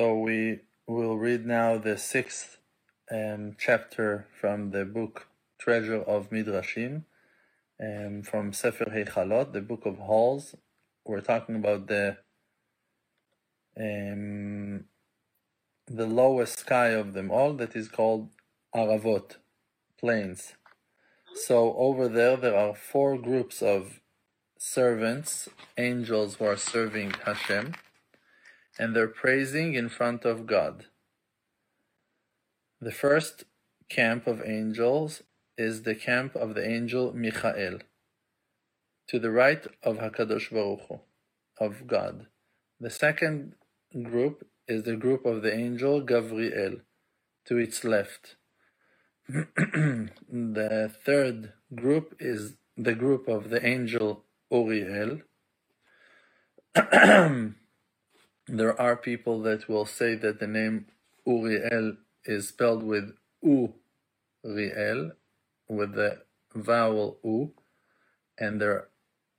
So we will read now the sixth um, chapter from the book Treasure of Midrashim um, from Sefer Heichalot, the book of Halls. We're talking about the um, the lowest sky of them all, that is called Aravot, plains. So over there, there are four groups of servants, angels who are serving Hashem, and they're praising in front of God. The first camp of angels is the camp of the angel Michael, to the right of Hakadosh Baruch Hu, of God. The second group is the group of the angel Gabriel, to its left. the third group is the group of the angel Uriel. there are people that will say that the name Uriel is spelled with U-Riel, with the vowel U, and there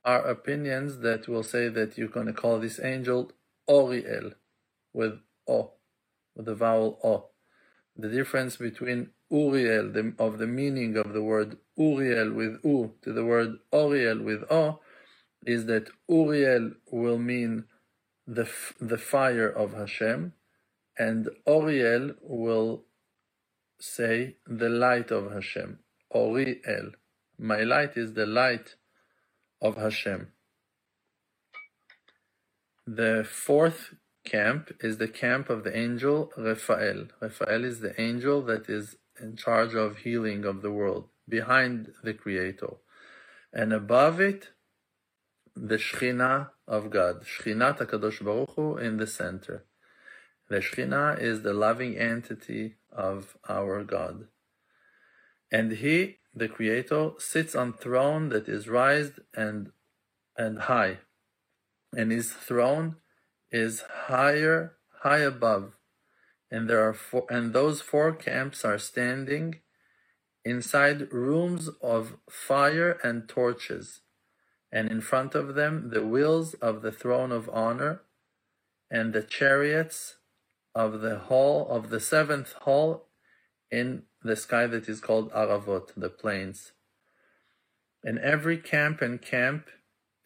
are opinions that will say that you're going to call this angel Oriel, with O, with the vowel O. The difference between Uriel, the, of the meaning of the word Uriel with U to the word Oriel with O, is that Uriel will mean the, the fire of Hashem, and Oriel will say the light of Hashem. Oriel. My light is the light of Hashem. The fourth camp is the camp of the angel Raphael. Raphael is the angel that is in charge of healing of the world, behind the Creator. And above it, the Shekhinah of God, Shekhinat HaKadosh Baruch Hu in the center. The Shekhinah is the loving entity of our God. And He, the Creator, sits on throne that is raised and and high. And His throne is higher, high above. And there are four, and those four camps are standing inside rooms of fire and torches, and in front of them the wheels of the throne of honor, and the chariots of the hall of the seventh hall in the sky that is called Aravot, the plains. And every camp and camp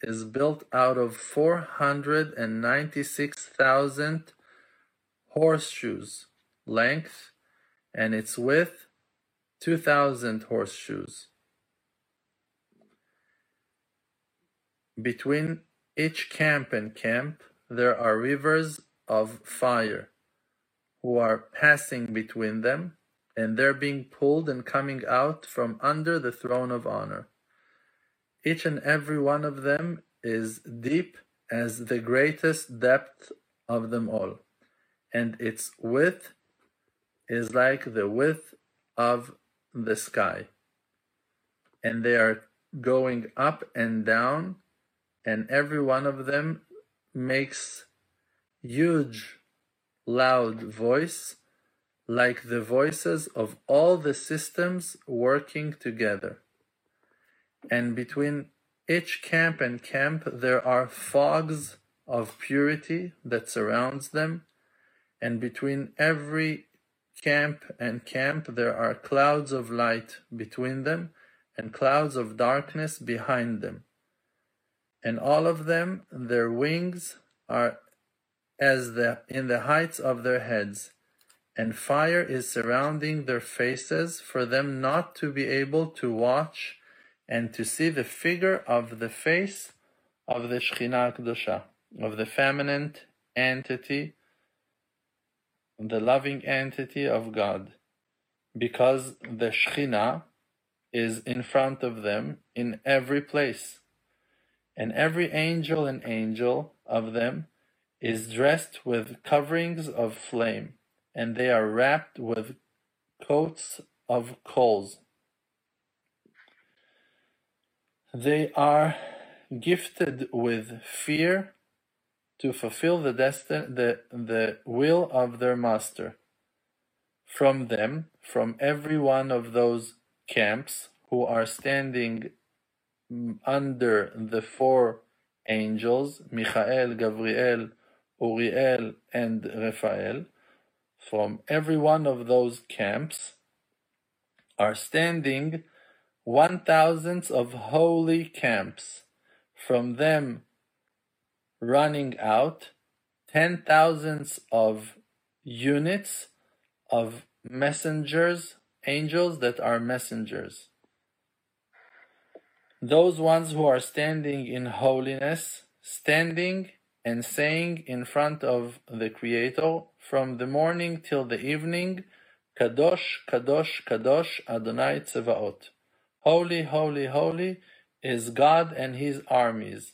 is built out of 496,000 horseshoes length and its width 2,000 horseshoes. Between each camp and camp there are rivers of fire who are passing between them and they're being pulled and coming out from under the throne of honor. Each and every one of them is deep as the greatest depth of them all, and its width is like the width of the sky. And they are going up and down, and every one of them makes huge, loud voice, like the voices of all the systems working together. And between each camp and camp there are fogs of purity that surrounds them. And between every camp and camp there are clouds of light between them and clouds of darkness behind them and all of them their wings are as the in the heights of their heads and fire is surrounding their faces for them not to be able to watch and to see the figure of the face of the Shekhinah Kedusha, of the feminine entity, the loving entity of God, because the Shekhinah is in front of them in every place. And every angel and angel of them is dressed with coverings of flame, and they are wrapped with coats of coals. They are gifted with fear to fulfill the destiny, the, the will of their master. From them, from every one of those camps who are standing under the four angels, Michael, Gabriel, Uriel, and Raphael, from every one of those camps, are standing one thousandths of holy camps, from them running out ten thousandths of units of messengers, angels that are messengers. Those ones who are standing in holiness, standing and saying in front of the Creator from the morning till the evening, Kadosh, Kadosh, Kadosh, Adonai Tzevaot. Holy, holy, holy is God and His armies.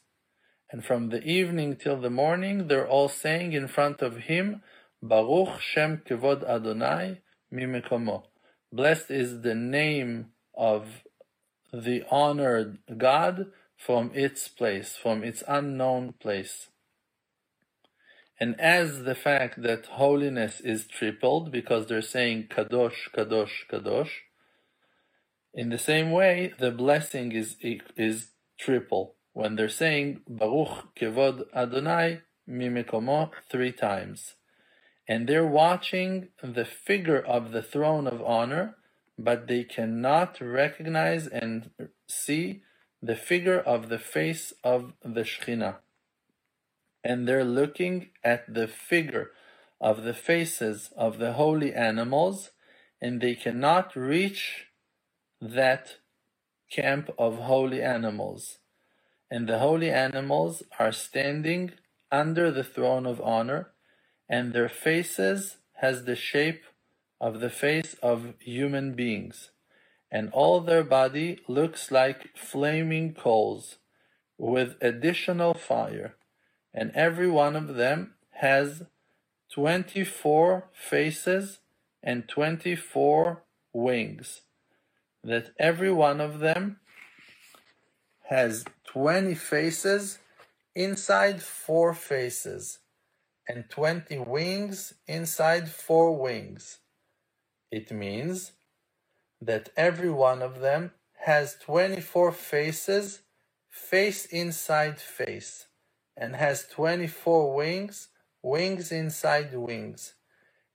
And from the evening till the morning, they're all saying in front of Him, Baruch Shem Kevod Adonai Mimekomo. Blessed is the name of the honored God from its place, from its unknown place. And as the fact that holiness is tripled because they're saying Kadosh, Kadosh, Kadosh, in the same way, the blessing is, is triple when they're saying Baruch Kevod Adonai Mimekomo three times. And they're watching the figure of the throne of honor but they cannot recognize and see the figure of the face of the Shekhinah. And they're looking at the figure of the faces of the holy animals, and they cannot reach that camp of holy animals. And the holy animals are standing under the throne of honor, and their faces has the shape of the face of human beings, and all their body looks like flaming coals with additional fire, and every one of them has 24 faces and 24 wings, that every one of them has 20 faces inside four faces, and 20 wings inside four wings. It means that every one of them has 24 faces, face inside face, and has 24 wings, wings inside wings.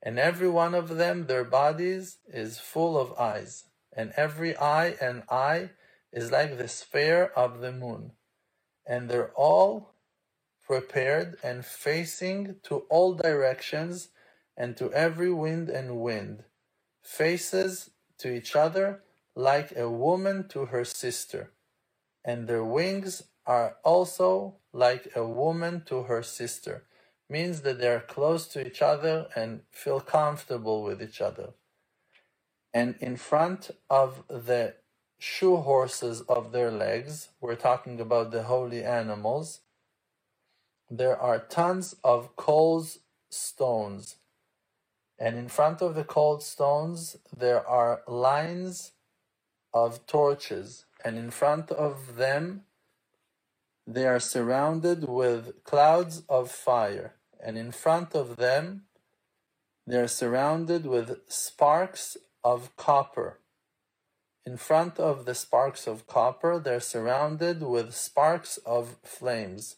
And every one of them, their bodies, is full of eyes. And every eye and eye is like the sphere of the moon. And they're all prepared and facing to all directions and to every wind and wind faces to each other like a woman to her sister, and their wings are also like a woman to her sister, means that they are close to each other and feel comfortable with each other. And in front of the shoe horses of their legs, we're talking about the holy animals, there are tons of coals stones and in front of the cold stones there are lines of torches, and in front of them they are surrounded with clouds of fire, and in front of them they are surrounded with sparks of copper. In front of the sparks of copper, they're surrounded with sparks of flames.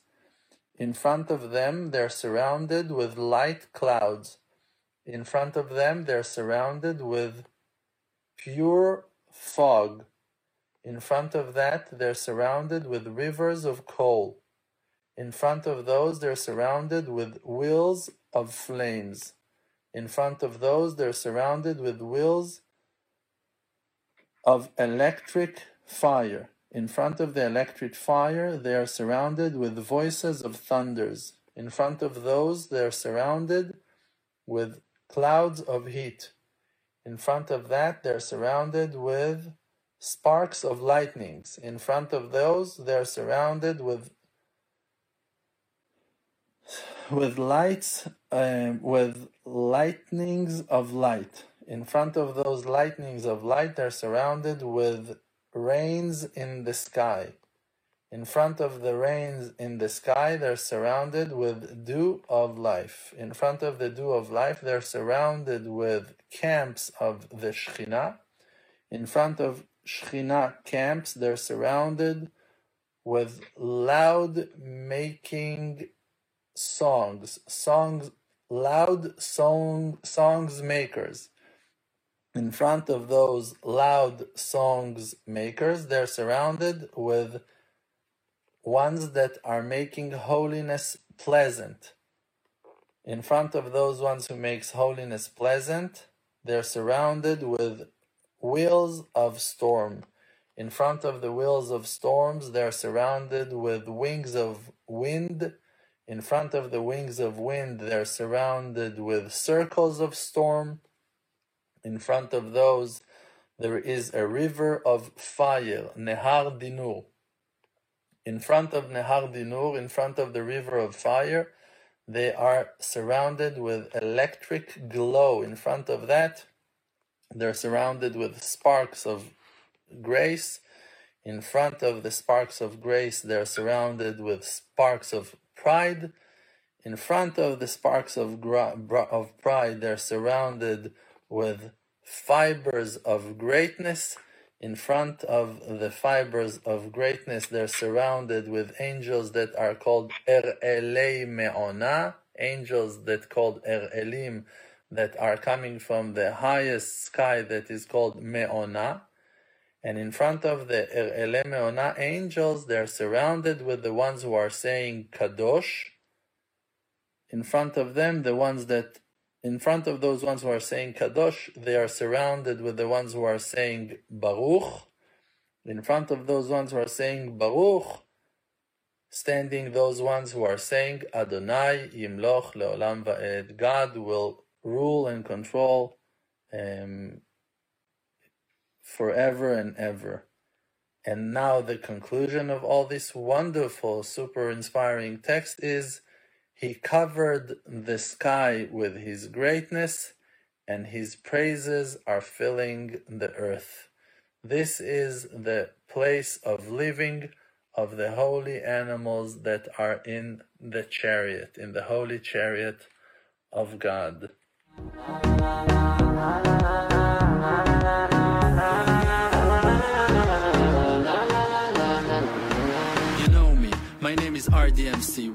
In front of them, they're surrounded with light clouds. In front of them, they're surrounded with pure fog. In front of that, they're surrounded with rivers of coal. In front of those, they're surrounded with wheels of flames. In front of those, they're surrounded with wheels of electric fire. In front of the electric fire, they are surrounded with voices of thunders. In front of those, they are surrounded with clouds of heat. In front of that, they're surrounded with sparks of lightnings. In front of those, they're surrounded with with lights, um, with lightnings of light. In front of those lightnings of light, they're surrounded with rains in the sky. In front of the rains in the sky, they're surrounded with dew of life. In front of the dew of life, they're surrounded with camps of the Shekhinah. In front of Shekhinah camps, they're surrounded with loud making songs, songs, loud song, songs makers. In front of those loud songs makers, they're surrounded with ones that are making holiness pleasant. In front of those ones who makes holiness pleasant, they're surrounded with wheels of storm. In front of the wheels of storms, they're surrounded with wings of wind. In front of the wings of wind, they're surrounded with circles of storm. In front of those, there is a river of fire, Nehar Dinur. In front of Nehar Dinur, in front of the river of fire, they are surrounded with electric glow. In front of that, they're surrounded with sparks of grace. In front of the sparks of grace, they're surrounded with sparks of pride. In front of the sparks of, of pride, they're surrounded with fibers of greatness. In front of the fibers of greatness, they're surrounded with angels that are called Er'elei Me'ona, angels that called Er'elim, that are coming from the highest sky that is called Me'ona. And in front of the Er'elei Me'ona angels, they're surrounded with the ones who are saying Kadosh. In front of them, the ones that in front of those ones who are saying Kadosh, they are surrounded with the ones who are saying Baruch. In front of those ones who are saying Baruch, standing those ones who are saying Adonai Yimloch Leolam Va'ed. God will rule and control um, forever and ever. And now the conclusion of all this wonderful, super inspiring text is he covered the sky with his greatness, and his praises are filling the earth. This is the place of living of the holy animals that are in the chariot, in the holy chariot of God. You know me, My name is RDMC